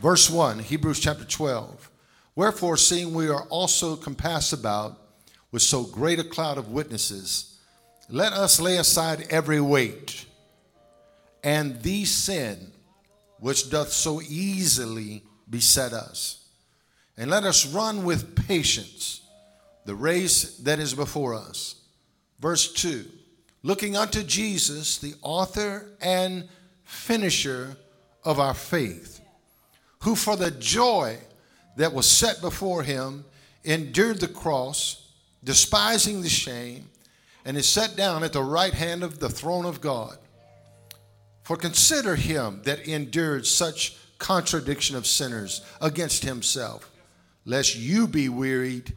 Verse 1, Hebrews chapter 12. Wherefore, seeing we are also compassed about with so great a cloud of witnesses, let us lay aside every weight and the sin which doth so easily beset us. And let us run with patience the race that is before us. Verse 2 Looking unto Jesus, the author and finisher of our faith, who for the joy that was set before him endured the cross, despising the shame, and is set down at the right hand of the throne of God. For consider him that endured such contradiction of sinners against himself, lest you be wearied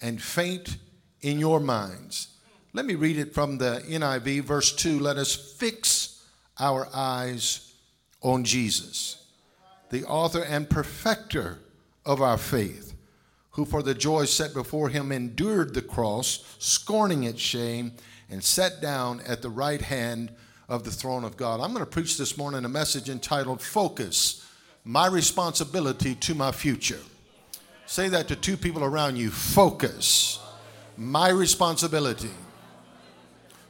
and faint in your minds. Let me read it from the NIV, verse 2. Let us fix our eyes on Jesus, the author and perfecter of our faith, who for the joy set before him endured the cross, scorning its shame, and sat down at the right hand of the throne of God. I'm going to preach this morning a message entitled Focus My Responsibility to My Future. Say that to two people around you. Focus. My responsibility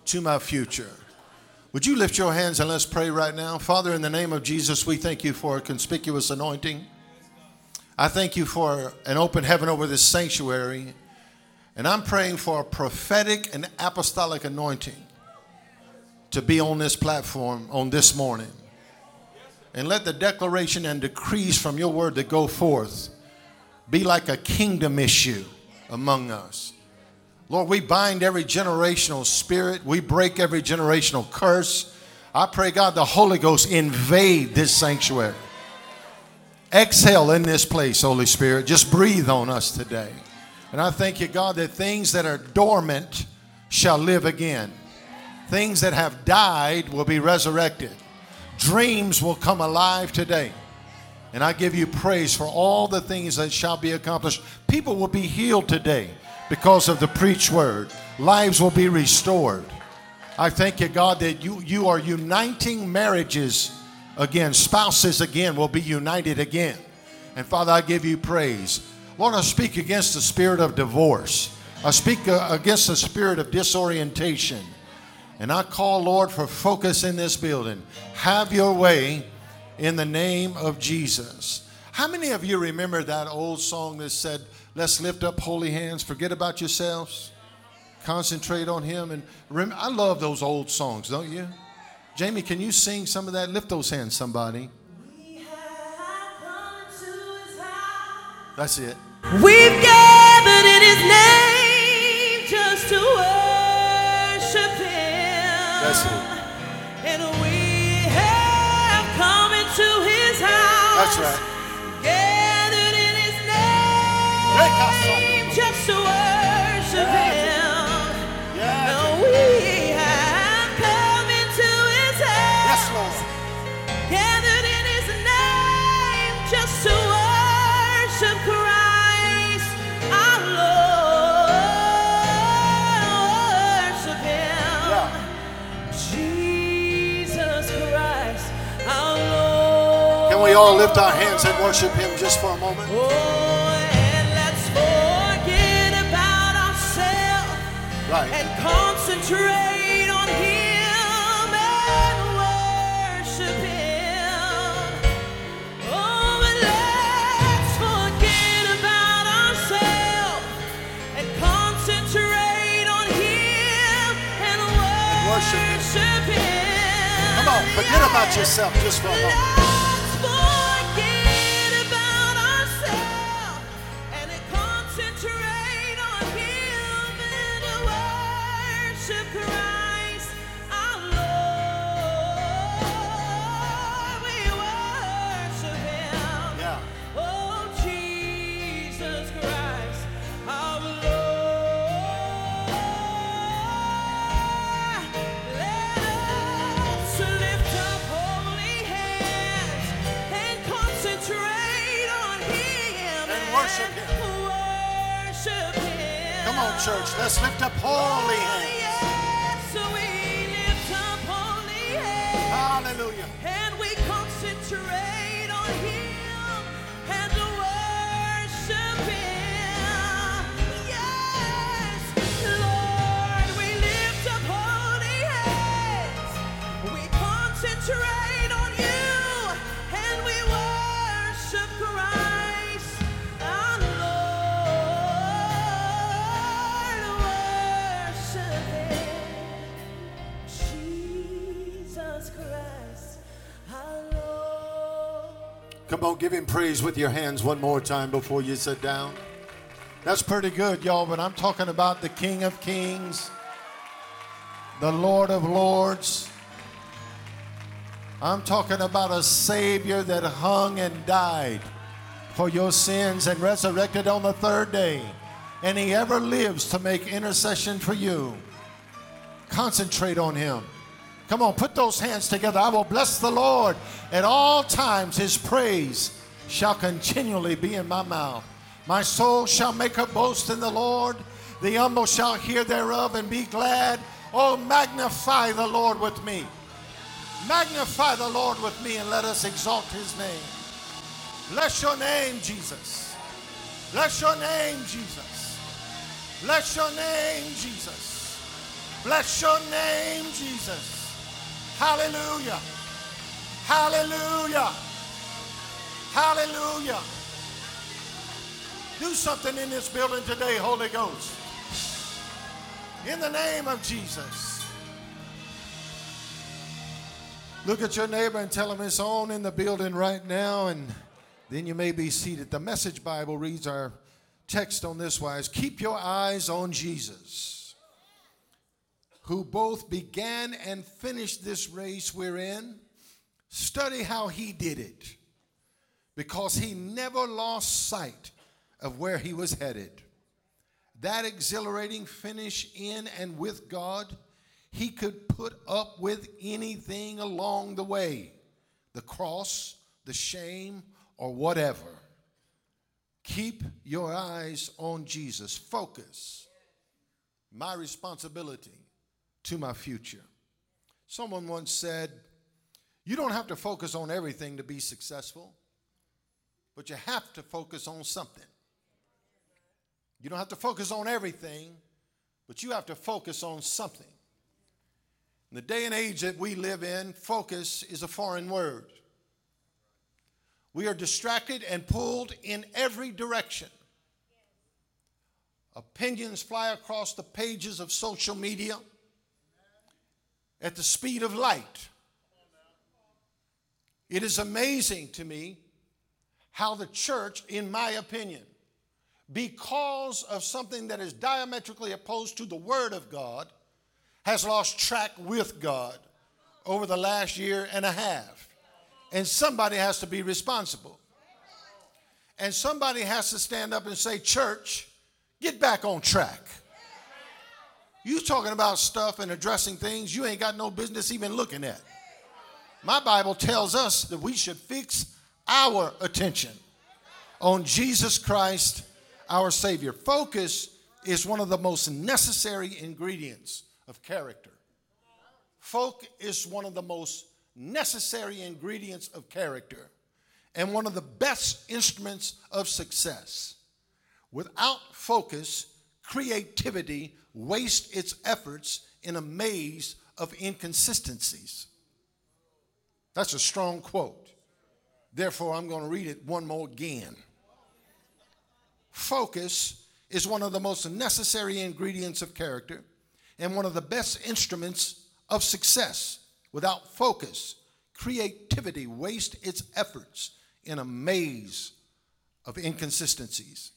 to my future. Would you lift your hands and let's pray right now? Father, in the name of Jesus, we thank you for a conspicuous anointing. I thank you for an open heaven over this sanctuary. And I'm praying for a prophetic and apostolic anointing to be on this platform on this morning. And let the declaration and decrees from your word that go forth be like a kingdom issue among us. Lord, we bind every generational spirit, we break every generational curse. I pray, God, the Holy Ghost invade this sanctuary. Exhale in this place, Holy Spirit. Just breathe on us today. And I thank you, God, that things that are dormant shall live again. Things that have died will be resurrected. Dreams will come alive today. And I give you praise for all the things that shall be accomplished. People will be healed today because of the preach word. Lives will be restored. I thank you, God, that you, you are uniting marriages again. Spouses again will be united again. And Father, I give you praise. Lord, I speak against the spirit of divorce. I speak uh, against the spirit of disorientation. And I call, Lord, for focus in this building. Have your way in the name of Jesus. How many of you remember that old song that said, Let's lift up holy hands, forget about yourselves, concentrate on Him? And remember, I love those old songs, don't you? Jamie, can you sing some of that? Lift those hands, somebody. That's it. We've gathered in His name just to worship Him. That's it. And we have come into His house. That's right. Just to worship Him. And we have come into His house. Yes, Lord. Gathered in His name just to worship Christ, our Lord. Worship Him. Jesus Christ, our Lord. Can we all lift our hands and worship Him just for a moment? Oh, Right. and concentrate on Him and worship Him. Oh, and let's forget about ourselves and concentrate on Him and worship Him. worship Him. Come on, forget about yourself just for a moment. Come on, give him praise with your hands one more time before you sit down. That's pretty good, y'all, but I'm talking about the King of Kings, the Lord of Lords, I'm talking about a Savior that hung and died for your sins and resurrected on the third day. And He ever lives to make intercession for you. Concentrate on Him. Come on, put those hands together. I will bless the Lord at all times. His praise shall continually be in my mouth. My soul shall make a boast in the Lord. The humble shall hear thereof and be glad. Oh, magnify the Lord with me. Magnify the Lord with me and let us exalt his name. Bless your name, Jesus. Bless your name, Jesus. Bless your name, Jesus. Bless your name, Jesus. Hallelujah. Hallelujah. Hallelujah. Do something in this building today, Holy Ghost. In the name of Jesus. Look at your neighbor and tell him it's on in the building right now, and then you may be seated. The Message Bible reads our text on this wise Keep your eyes on Jesus, who both began and finished this race we're in. Study how he did it, because he never lost sight of where he was headed. That exhilarating finish in and with God he could put up with anything along the way the cross, the shame, or whatever. Keep your eyes on Jesus. Focus. My responsibility to my future. Someone once said, You don't have to focus on everything to be successful, but you have to focus on something. You don't have to focus on everything, but you have to focus on something. In the day and age that we live in, focus is a foreign word. We are distracted and pulled in every direction. Opinions fly across the pages of social media at the speed of light. It is amazing to me how the church, in my opinion, because of something that is diametrically opposed to the Word of God, has lost track with God over the last year and a half. And somebody has to be responsible. And somebody has to stand up and say, Church, get back on track. You talking about stuff and addressing things you ain't got no business even looking at. My Bible tells us that we should fix our attention on Jesus Christ, our Savior. Focus is one of the most necessary ingredients of character. Folk is one of the most necessary ingredients of character and one of the best instruments of success. Without focus, creativity wastes its efforts in a maze of inconsistencies. That's a strong quote. Therefore, I'm going to read it one more again. Focus is one of the most necessary ingredients of character and one of the best instruments of success. Without focus, creativity wastes its efforts in a maze of inconsistencies.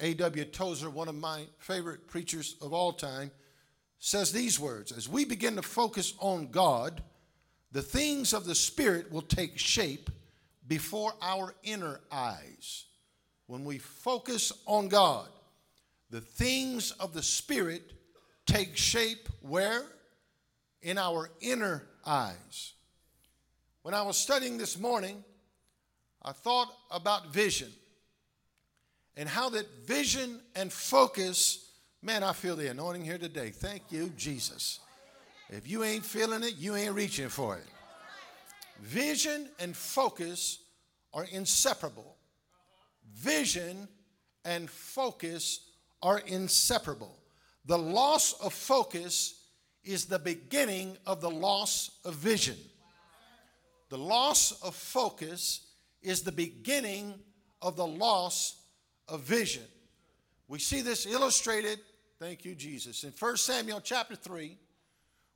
A.W. Tozer, one of my favorite preachers of all time, says these words As we begin to focus on God, the things of the Spirit will take shape before our inner eyes. When we focus on God, the things of the Spirit take shape where? In our inner eyes. When I was studying this morning, I thought about vision and how that vision and focus, man, I feel the anointing here today. Thank you, Jesus. If you ain't feeling it, you ain't reaching for it. Vision and focus are inseparable. Vision and focus are inseparable. The loss of focus is the beginning of the loss of vision. The loss of focus is the beginning of the loss of vision. We see this illustrated, thank you, Jesus, in 1 Samuel chapter 3,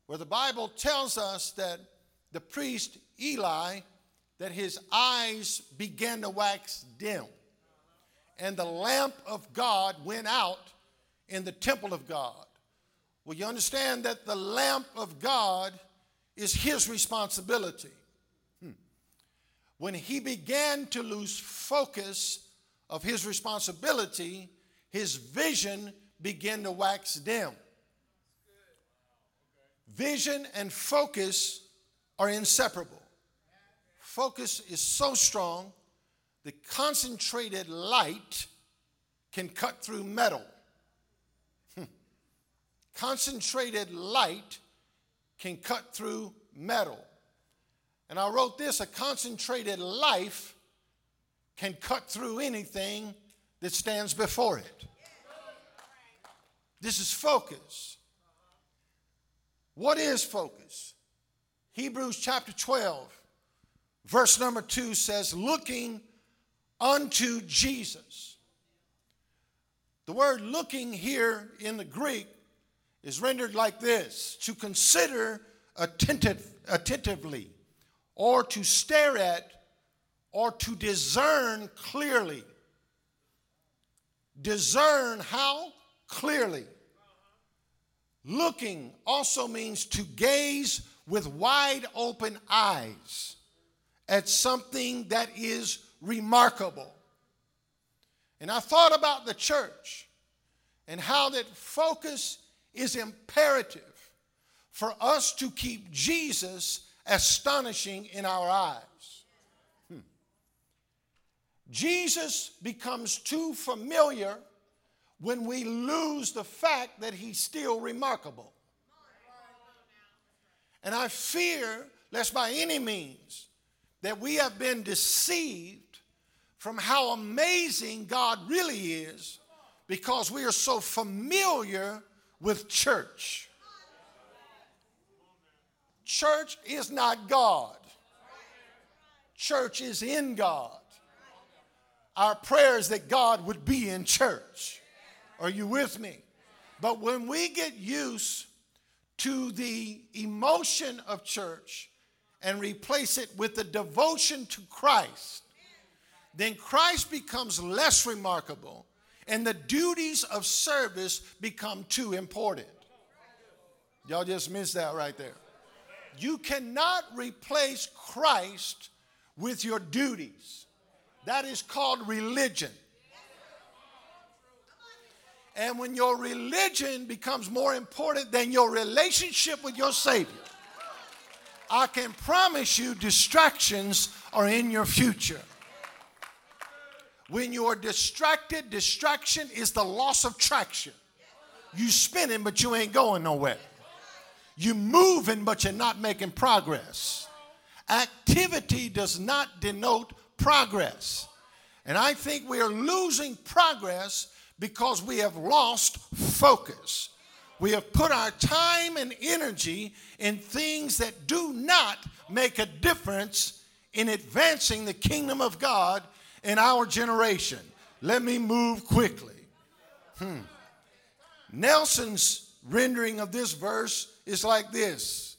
where the Bible tells us that the priest Eli that his eyes began to wax dim, and the lamp of God went out in the temple of God. Well, you understand that the lamp of God is his responsibility. Hmm. When he began to lose focus of his responsibility, his vision began to wax dim. Vision and focus are inseparable. Focus is so strong, the concentrated light can cut through metal. Concentrated light can cut through metal. And I wrote this a concentrated life can cut through anything that stands before it. This is focus. What is focus? Hebrews chapter 12, verse number 2 says, looking unto Jesus. The word looking here in the Greek is rendered like this to consider attentive, attentively, or to stare at, or to discern clearly. Discern how? Clearly. Looking also means to gaze with wide open eyes at something that is remarkable. And I thought about the church and how that focus is imperative for us to keep Jesus astonishing in our eyes. Hmm. Jesus becomes too familiar when we lose the fact that he's still remarkable. And I fear, lest by any means, that we have been deceived from how amazing God really is because we are so familiar with church. Church is not God, church is in God. Our prayer is that God would be in church. Are you with me? But when we get used to the emotion of church and replace it with the devotion to Christ, then Christ becomes less remarkable and the duties of service become too important. Y'all just missed that right there. You cannot replace Christ with your duties. That is called religion. And when your religion becomes more important than your relationship with your Savior, I can promise you distractions are in your future. When you are distracted, distraction is the loss of traction. You spinning, but you ain't going nowhere. You moving, but you're not making progress. Activity does not denote progress. And I think we are losing progress because we have lost focus. We have put our time and energy in things that do not make a difference in advancing the kingdom of God in our generation. Let me move quickly. Hmm. Nelson's rendering of this verse is like this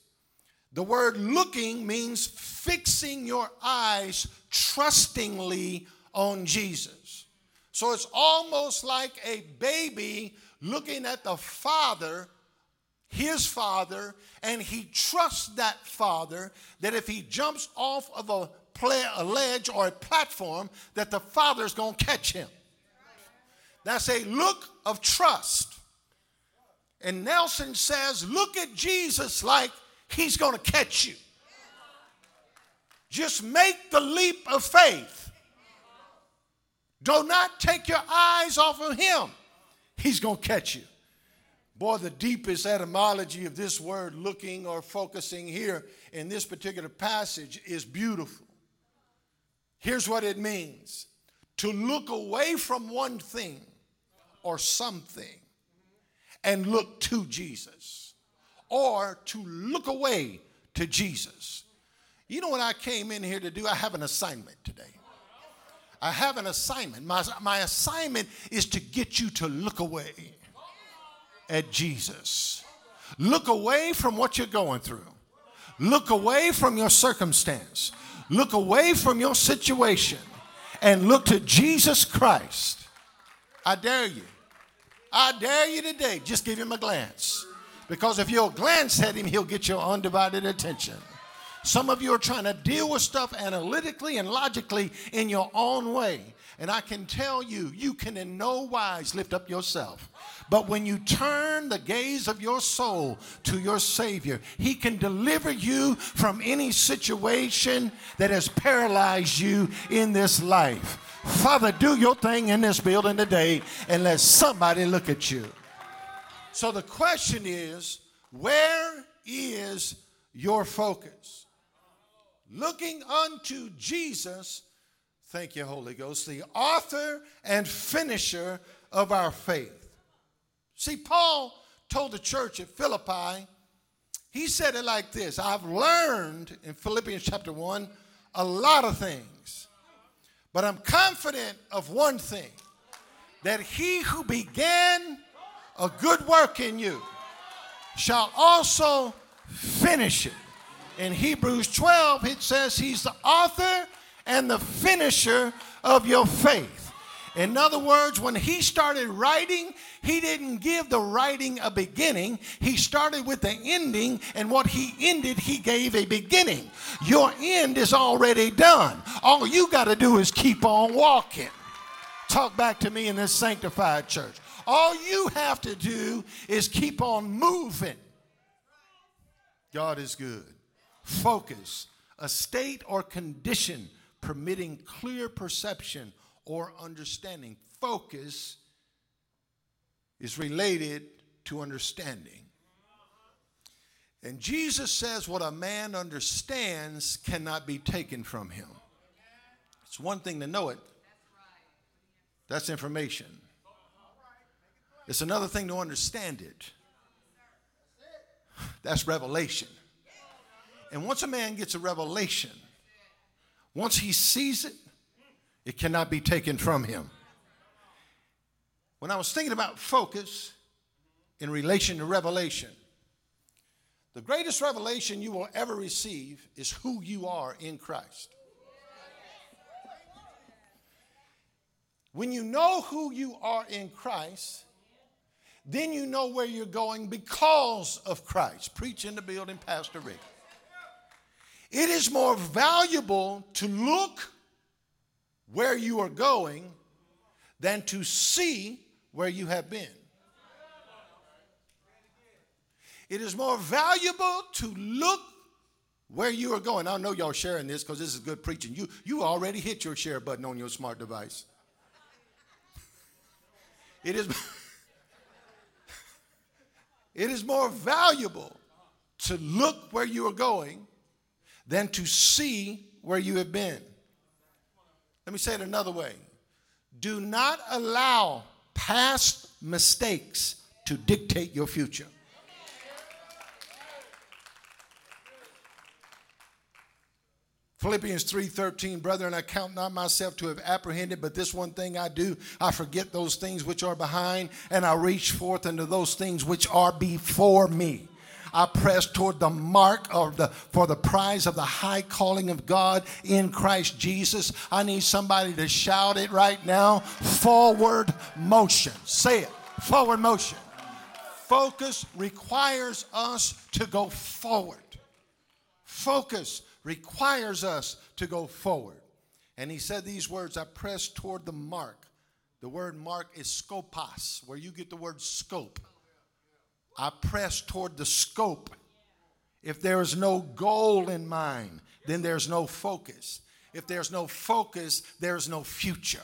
The word looking means fixing your eyes trustingly on Jesus. So it's almost like a baby looking at the father, his father, and he trusts that father that if he jumps off of a a ledge or a platform that the Father's going to catch him. That's a look of trust. And Nelson says, look at Jesus like he's going to catch you. Just make the leap of faith. Do not take your eyes off of him. He's going to catch you. Boy, the deepest etymology of this word, looking or focusing here in this particular passage, is beautiful. Here's what it means to look away from one thing or something and look to Jesus, or to look away to Jesus. You know what I came in here to do? I have an assignment today. I have an assignment. My, my assignment is to get you to look away at Jesus. Look away from what you're going through. Look away from your circumstance. Look away from your situation and look to Jesus Christ. I dare you. I dare you today. Just give him a glance. Because if you'll glance at him, he'll get your undivided attention. Some of you are trying to deal with stuff analytically and logically in your own way. And I can tell you, you can in no wise lift up yourself. But when you turn the gaze of your soul to your Savior, He can deliver you from any situation that has paralyzed you in this life. Father, do your thing in this building today and let somebody look at you. So the question is where is your focus? Looking unto Jesus, thank you, Holy Ghost, the author and finisher of our faith. See, Paul told the church at Philippi, he said it like this I've learned in Philippians chapter 1 a lot of things, but I'm confident of one thing that he who began a good work in you shall also finish it. In Hebrews 12, it says he's the author and the finisher of your faith. In other words, when he started writing, he didn't give the writing a beginning. He started with the ending, and what he ended, he gave a beginning. Your end is already done. All you got to do is keep on walking. Talk back to me in this sanctified church. All you have to do is keep on moving. God is good. Focus, a state or condition permitting clear perception or understanding. Focus is related to understanding. And Jesus says, What a man understands cannot be taken from him. It's one thing to know it, that's information. It's another thing to understand it. That's revelation. And once a man gets a revelation, once he sees it, it cannot be taken from him. When I was thinking about focus in relation to revelation, the greatest revelation you will ever receive is who you are in Christ. When you know who you are in Christ, then you know where you're going because of Christ. Preach in the building, Pastor Rick. It is more valuable to look where you are going than to see where you have been. It is more valuable to look where you are going. I know y'all sharing this because this is good preaching. You, you already hit your share button on your smart device. It is. It is more valuable to look where you are going than to see where you have been. Let me say it another way. Do not allow past mistakes to dictate your future. Philippians 3:13 Brethren I count not myself to have apprehended but this one thing I do I forget those things which are behind and I reach forth unto those things which are before me I press toward the mark of the for the prize of the high calling of God in Christ Jesus I need somebody to shout it right now forward motion say it forward motion focus requires us to go forward focus requires us to go forward. And he said these words I press toward the mark. The word mark is scopos, where you get the word scope. I press toward the scope. If there is no goal in mind, then there's no focus. If there's no focus, there's no future.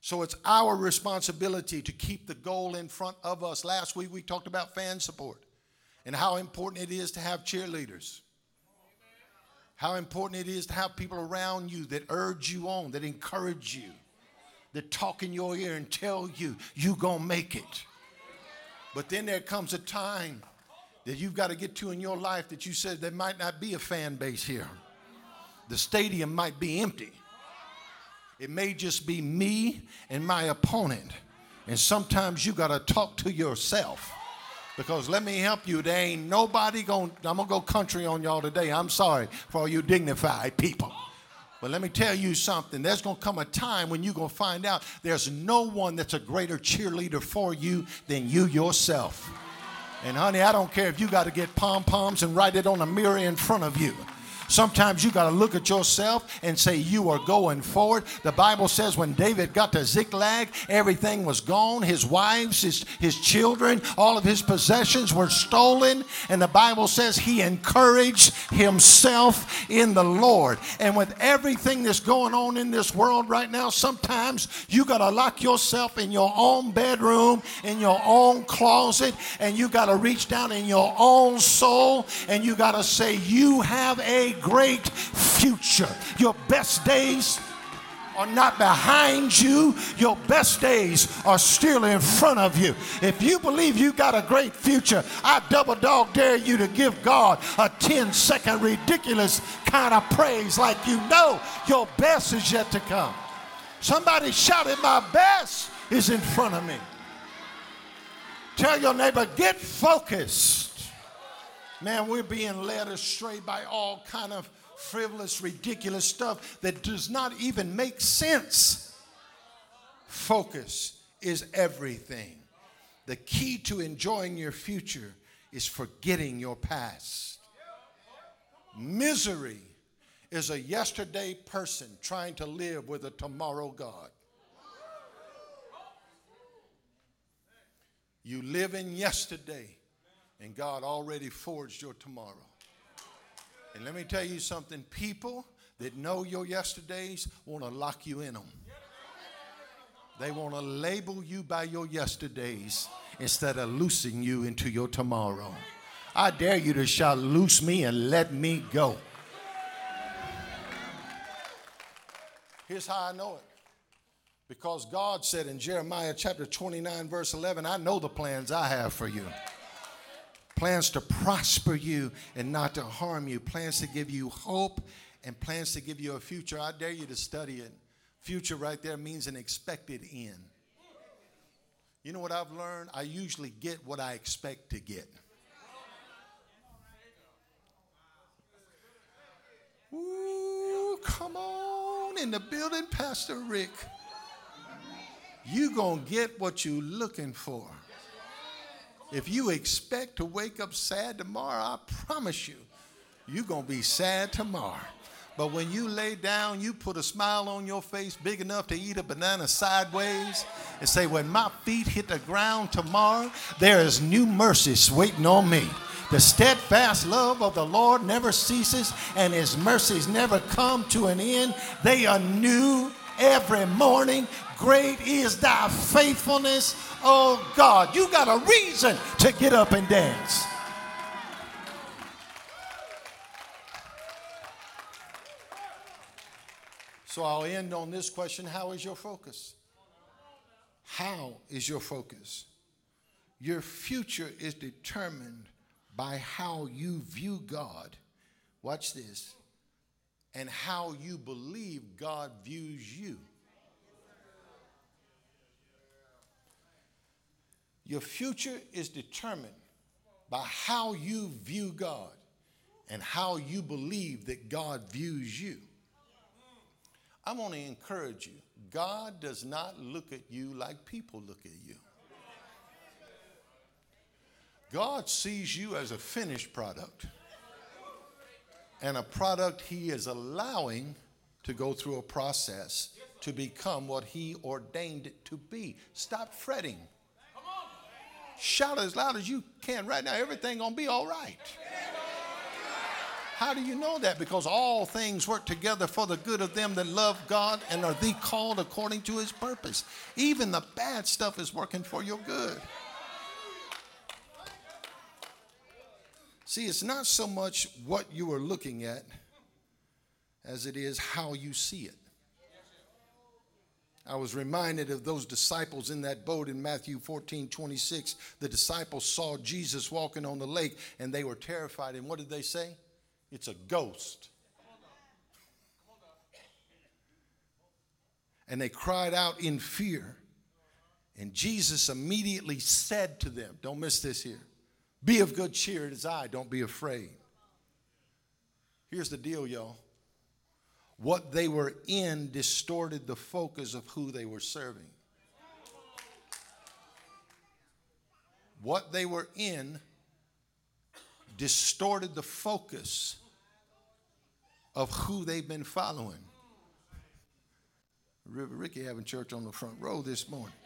So it's our responsibility to keep the goal in front of us. Last week we talked about fan support and how important it is to have cheerleaders. How important it is to have people around you that urge you on, that encourage you, that talk in your ear and tell you, you're gonna make it. But then there comes a time that you've got to get to in your life that you said there might not be a fan base here. The stadium might be empty. It may just be me and my opponent. And sometimes you got to talk to yourself Because let me help you, there ain't nobody going, I'm going to go country on y'all today. I'm sorry for all you dignified people. But let me tell you something. There's going to come a time when you're going to find out there's no one that's a greater cheerleader for you than you yourself. And honey, I don't care if you got to get pom poms and write it on a mirror in front of you. Sometimes you got to look at yourself and say, You are going forward. The Bible says when David got to Ziklag, everything was gone. His wives, his, his children, all of his possessions were stolen. And the Bible says he encouraged himself in the Lord. And with everything that's going on in this world right now, sometimes you got to lock yourself in your own bedroom, in your own closet, and you got to reach down in your own soul and you got to say, You have a great future. Your best days are not behind you, your best days are still in front of you. If you believe you got a great future, I double dog dare you to give God a 10 second ridiculous kind of praise like you know your best is yet to come. Somebody shouted, My best is in front of me. Tell your neighbor, get focused. Man, we're being led astray by all kind of frivolous, ridiculous stuff that does not even make sense. Focus is everything. The key to enjoying your future is forgetting your past. Misery is a yesterday person trying to live with a tomorrow God. You live in yesterday and God already forged your tomorrow. And let me tell you something people that know your yesterdays want to lock you in them. They want to label you by your yesterdays instead of loosing you into your tomorrow. I dare you to shout, Loose me and let me go. Here's how I know it. Because God said in Jeremiah chapter 29, verse 11, I know the plans I have for you plans to prosper you and not to harm you, plans to give you hope and plans to give you a future. I dare you to study it. Future right there means an expected end. You know what I've learned? I usually get what I expect to get. Ooh, come on in the building, Pastor Rick. You gonna get what you're looking for. If you expect to wake up sad tomorrow, I promise you, you're going to be sad tomorrow. But when you lay down, you put a smile on your face big enough to eat a banana sideways and say, When my feet hit the ground tomorrow, there is new mercies waiting on me. The steadfast love of the Lord never ceases, and his mercies never come to an end. They are new every morning. Great is thy faithfulness, oh God. You got a reason to get up and dance. So I'll end on this question How is your focus? How is your focus? Your future is determined by how you view God. Watch this. And how you believe God views you. Your future is determined by how you view God and how you believe that God views you. I want to encourage you God does not look at you like people look at you. God sees you as a finished product and a product He is allowing to go through a process to become what He ordained it to be. Stop fretting. Shout as loud as you can right now. Everything gonna be all right. How do you know that? Because all things work together for the good of them that love God and are the called according to his purpose. Even the bad stuff is working for your good. See, it's not so much what you are looking at as it is how you see it. I was reminded of those disciples in that boat in Matthew 14 26. The disciples saw Jesus walking on the lake and they were terrified. And what did they say? It's a ghost. And they cried out in fear. And Jesus immediately said to them, Don't miss this here. Be of good cheer, it is I, don't be afraid. Here's the deal, y'all. What they were in distorted the focus of who they were serving. What they were in distorted the focus of who they've been following. River Ricky having church on the front row this morning.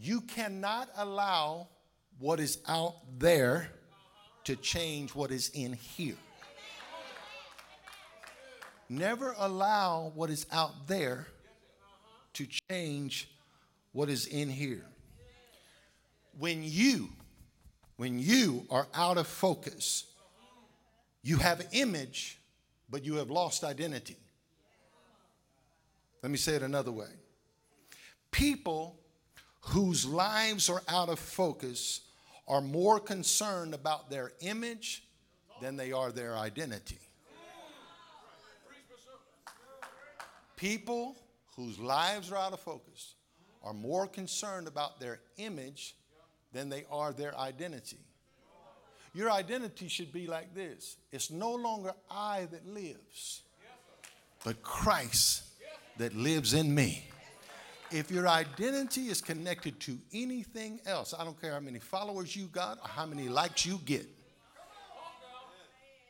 You cannot allow what is out there to change what is in here. Never allow what is out there to change what is in here. When you when you are out of focus, you have image, but you have lost identity. Let me say it another way. People whose lives are out of focus are more concerned about their image than they are their identity. People whose lives are out of focus are more concerned about their image than they are their identity. Your identity should be like this it's no longer I that lives, but Christ that lives in me. If your identity is connected to anything else, I don't care how many followers you got or how many likes you get,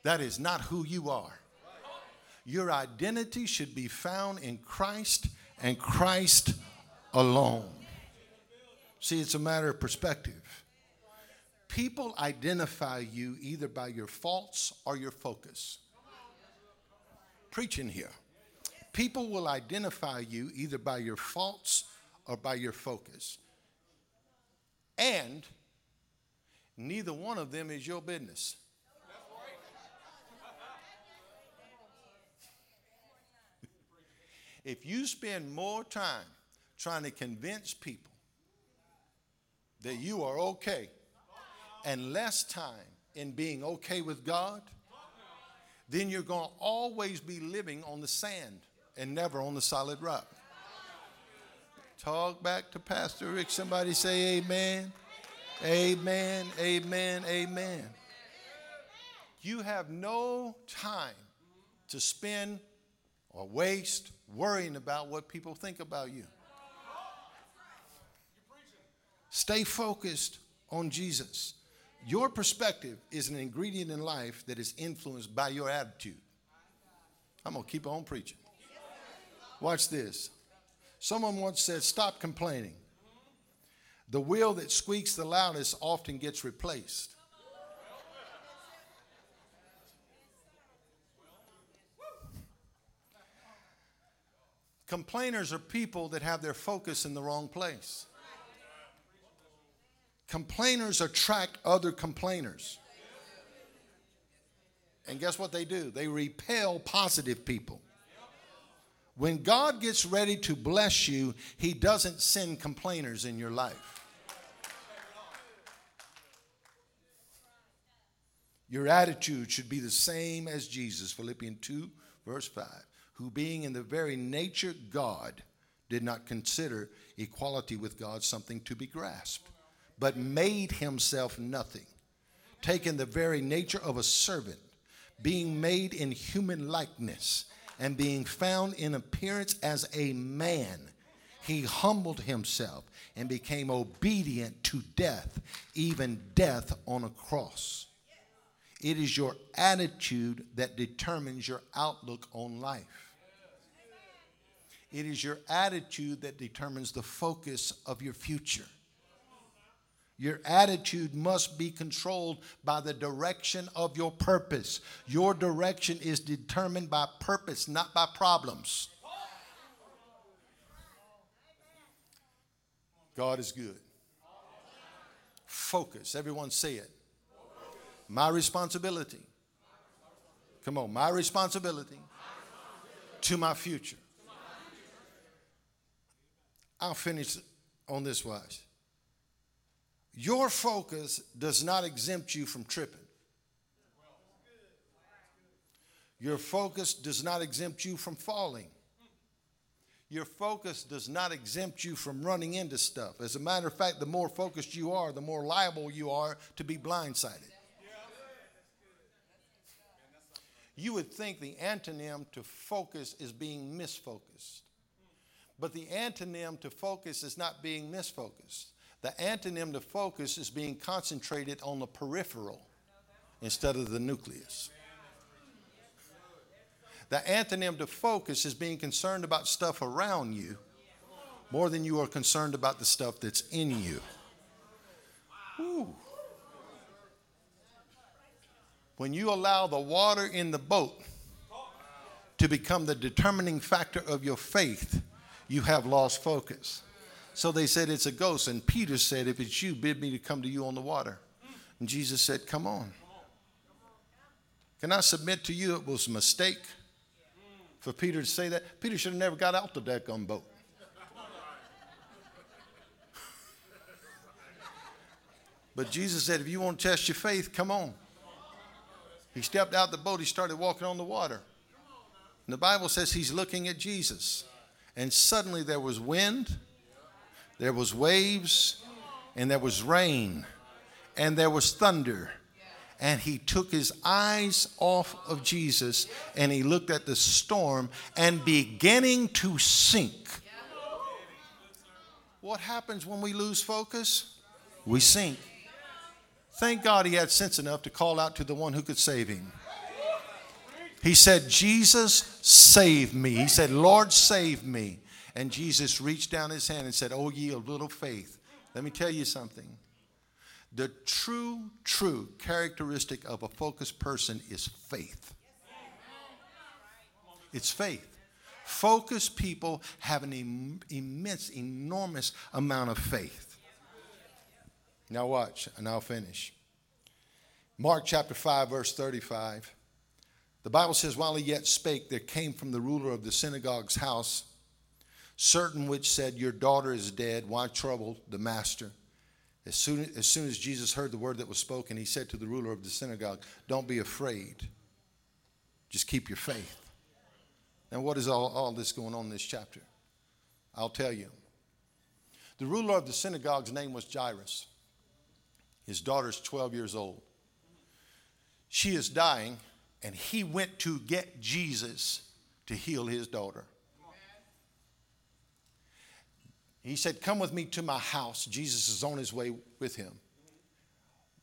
that is not who you are. Your identity should be found in Christ and Christ alone. See, it's a matter of perspective. People identify you either by your faults or your focus. Preaching here. People will identify you either by your faults or by your focus. And neither one of them is your business. if you spend more time trying to convince people that you are okay and less time in being okay with God, then you're going to always be living on the sand and never on the solid rock. Talk back to Pastor Rick. Somebody say amen. Amen, amen, amen. You have no time to spend or waste worrying about what people think about you. Stay focused on Jesus. Your perspective is an ingredient in life that is influenced by your attitude. I'm going to keep on preaching. Watch this. Someone once said, Stop complaining. The wheel that squeaks the loudest often gets replaced. Complainers are people that have their focus in the wrong place. Complainers attract other complainers. And guess what they do? They repel positive people. When God gets ready to bless you, He doesn't send complainers in your life. Your attitude should be the same as Jesus, Philippians 2, verse 5, who being in the very nature God, did not consider equality with God something to be grasped, but made himself nothing, taking the very nature of a servant, being made in human likeness and being found in appearance as a man, he humbled himself and became obedient to death, even death on a cross. It is your attitude that determines your outlook on life. It is your attitude that determines the focus of your future. Your attitude must be controlled by the direction of your purpose. Your direction is determined by purpose, not by problems. God is good. Focus. Everyone say it. My responsibility. Come on, my responsibility to my future. I'll finish on this wise. Your focus does not exempt you from tripping. Your focus does not exempt you from falling. Your focus does not exempt you from running into stuff. As a matter of fact, the more focused you are, the more liable you are to be blindsided. You would think the antonym to focus is being misfocused. But the antonym to focus is not being misfocused. The antonym to focus is being concentrated on the peripheral instead of the nucleus. The antonym to focus is being concerned about stuff around you more than you are concerned about the stuff that's in you. Ooh. When you allow the water in the boat to become the determining factor of your faith, you have lost focus. So they said, It's a ghost. And Peter said, If it's you, bid me to come to you on the water. And Jesus said, Come on. Can I submit to you it was a mistake? for Peter to say that. Peter should have never got out the deck on boat. but Jesus said, if you want to test your faith, come on. He stepped out the boat, he started walking on the water. And the Bible says he's looking at Jesus. And suddenly there was wind, there was waves, and there was rain, and there was thunder and he took his eyes off of Jesus and he looked at the storm and beginning to sink. What happens when we lose focus? We sink. Thank God he had sense enough to call out to the one who could save him. He said, Jesus, save me. He said, Lord, save me. And Jesus reached down his hand and said, Oh, ye of little faith. Let me tell you something. The true, true characteristic of a focused person is faith. It's faith. Focused people have an Im- immense, enormous amount of faith. Now, watch, and I'll finish. Mark chapter 5, verse 35. The Bible says, While he yet spake, there came from the ruler of the synagogue's house certain which said, Your daughter is dead. Why trouble the master? As soon, as soon as Jesus heard the word that was spoken, he said to the ruler of the synagogue, Don't be afraid. Just keep your faith. Now, what is all, all this going on in this chapter? I'll tell you. The ruler of the synagogue's name was Jairus. His daughter's 12 years old. She is dying, and he went to get Jesus to heal his daughter. He said, Come with me to my house. Jesus is on his way with him.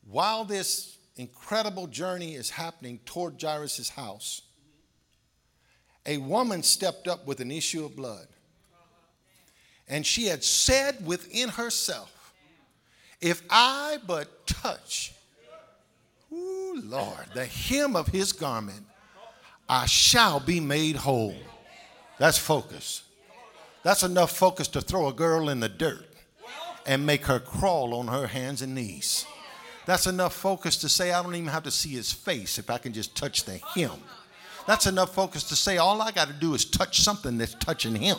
While this incredible journey is happening toward Jairus' house, a woman stepped up with an issue of blood. And she had said within herself, If I but touch, ooh, Lord, the hem of his garment, I shall be made whole. That's focus. That's enough focus to throw a girl in the dirt and make her crawl on her hands and knees. That's enough focus to say, I don't even have to see his face if I can just touch the hem. That's enough focus to say, all I got to do is touch something that's touching him.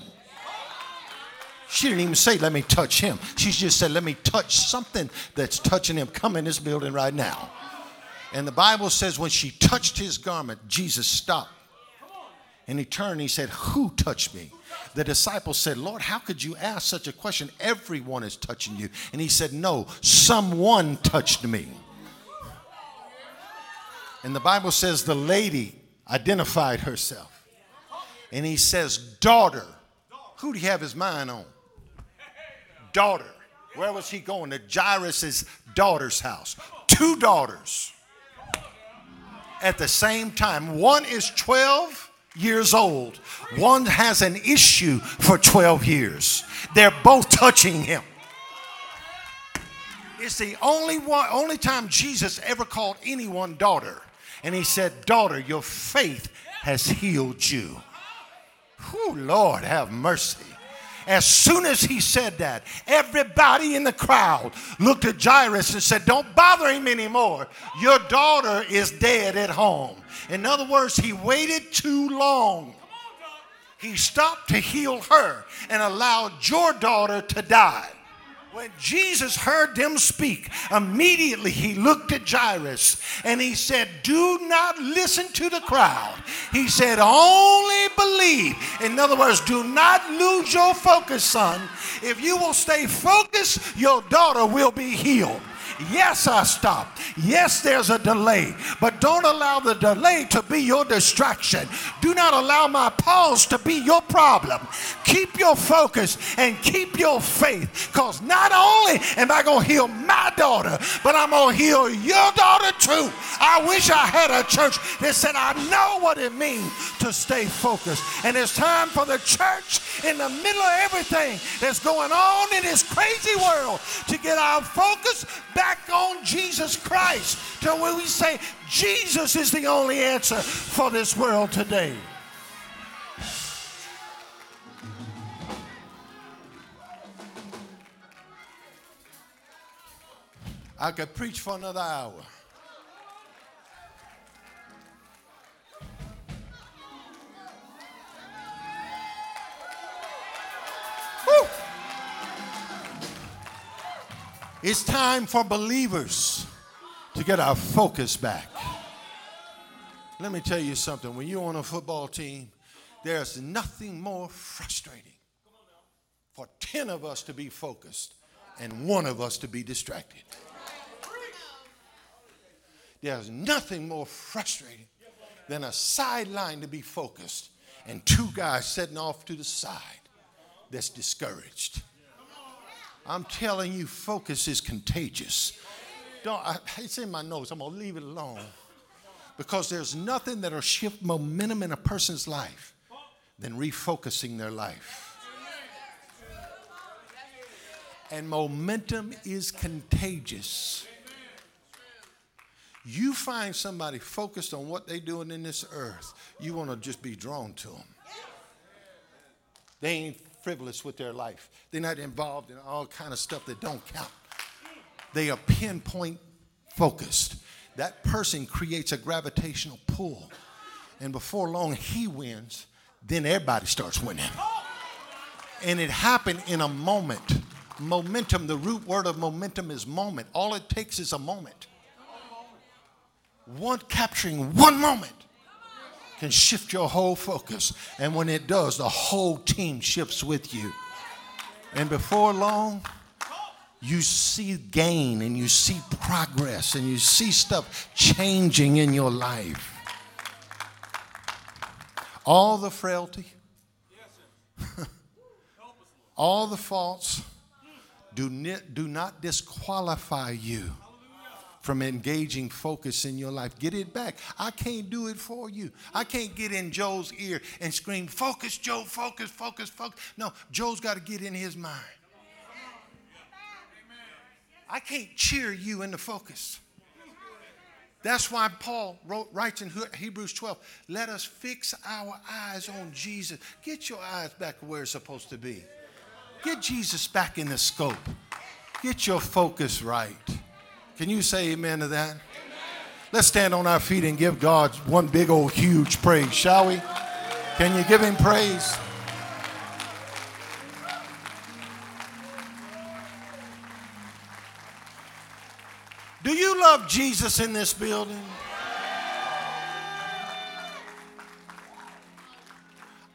She didn't even say, let me touch him. She just said, let me touch something that's touching him. Come in this building right now. And the Bible says, when she touched his garment, Jesus stopped. And he turned and he said, Who touched me? The disciples said, Lord, how could you ask such a question? Everyone is touching you. And he said, No, someone touched me. And the Bible says the lady identified herself. And he says, Daughter. Who do you have his mind on? Daughter. Where was he going? To Jairus' daughter's house. Two daughters at the same time. One is 12 years old. One has an issue for 12 years. They're both touching him. It's the only one, only time Jesus ever called anyone daughter. And he said, Daughter, your faith has healed you. Whew, Lord, have mercy. As soon as he said that, everybody in the crowd looked at Jairus and said, Don't bother him anymore. Your daughter is dead at home. In other words, he waited too long. He stopped to heal her and allowed your daughter to die. When Jesus heard them speak, immediately he looked at Jairus and he said, Do not listen to the crowd. He said, Only believe. In other words, do not lose your focus, son. If you will stay focused, your daughter will be healed. Yes, I stopped. Yes, there's a delay, but don't allow the delay to be your distraction. Do not allow my pause to be your problem. Keep your focus and keep your faith because not only am I going to heal my daughter, but I'm going to heal your daughter too. I wish I had a church that said, I know what it means to stay focused. And it's time for the church in the middle of everything that's going on in this crazy world to get our focus back on Jesus Christ to where we say Jesus is the only answer for this world today. I could preach for another hour. It's time for believers to get our focus back. Let me tell you something. When you're on a football team, there's nothing more frustrating for 10 of us to be focused and one of us to be distracted. There's nothing more frustrating than a sideline to be focused and two guys sitting off to the side that's discouraged. I'm telling you, focus is contagious. Don't, I, it's in my notes. I'm going to leave it alone. Because there's nothing that'll shift momentum in a person's life than refocusing their life. And momentum is contagious. You find somebody focused on what they're doing in this earth, you want to just be drawn to them. They ain't frivolous with their life. They're not involved in all kind of stuff that don't count. They are pinpoint focused. That person creates a gravitational pull. And before long, he wins. Then everybody starts winning. And it happened in a moment. Momentum, the root word of momentum is moment. All it takes is a moment. One capturing one moment can shift your whole focus. And when it does, the whole team shifts with you. And before long, you see gain and you see progress and you see stuff changing in your life. All the frailty, all the faults do, do not disqualify you from engaging focus in your life. Get it back. I can't do it for you. I can't get in Joe's ear and scream, Focus, Joe, focus, focus, focus. No, Joe's got to get in his mind. I can't cheer you into focus. That's why Paul wrote, writes in Hebrews 12, let us fix our eyes on Jesus. Get your eyes back where it's supposed to be. Get Jesus back in the scope. Get your focus right. Can you say amen to that? Amen. Let's stand on our feet and give God one big old huge praise, shall we? Can you give him praise? Do you love Jesus in this building?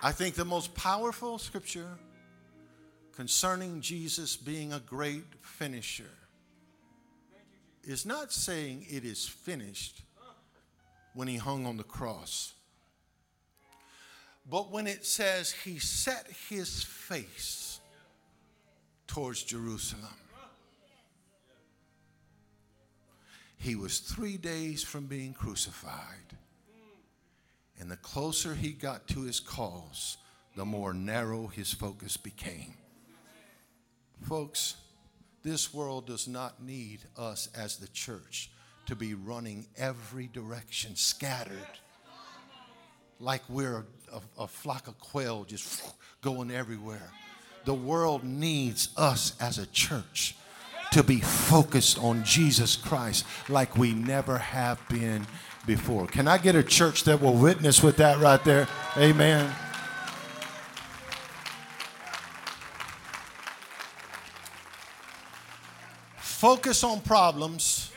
I think the most powerful scripture concerning Jesus being a great finisher is not saying it is finished when he hung on the cross. But when it says he set his face towards Jerusalem, he was three days from being crucified. And the closer he got to his cause, the more narrow his focus became. Folks, this world does not need us as the church to be running every direction, scattered, like we're a, a, flock of quail just going everywhere. The world needs us as a church to be focused on Jesus Christ like we never have been before. Can I get a church that will witness with that right there? Amen. Focus on problems,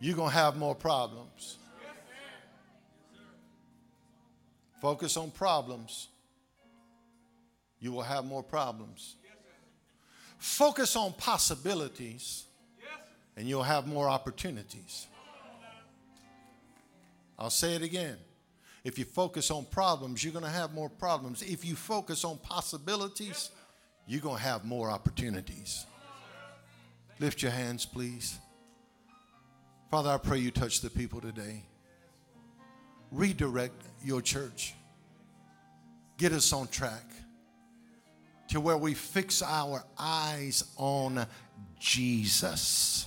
you're going to have more problems. Focus on problems, you will have more problems. Focus on possibilities, and you'll have more opportunities. I'll say it again. If you focus on problems, you're going to have more problems. If you focus on possibilities, you're going to have more opportunities. Lift your hands, please. Father, I pray you touch the people today. Redirect your church. Get us on track to where we fix our eyes on Jesus,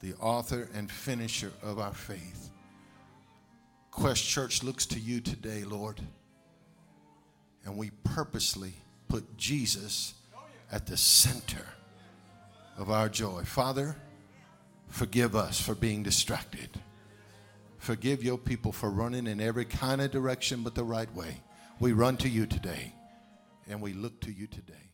the author and finisher of our faith. Quest Church looks to you today, Lord, and we purposely put Jesus at the center of our joy. Father, forgive us for being distracted. Forgive your people for running in every kind of direction but the right way. We run to you today and we look to you today.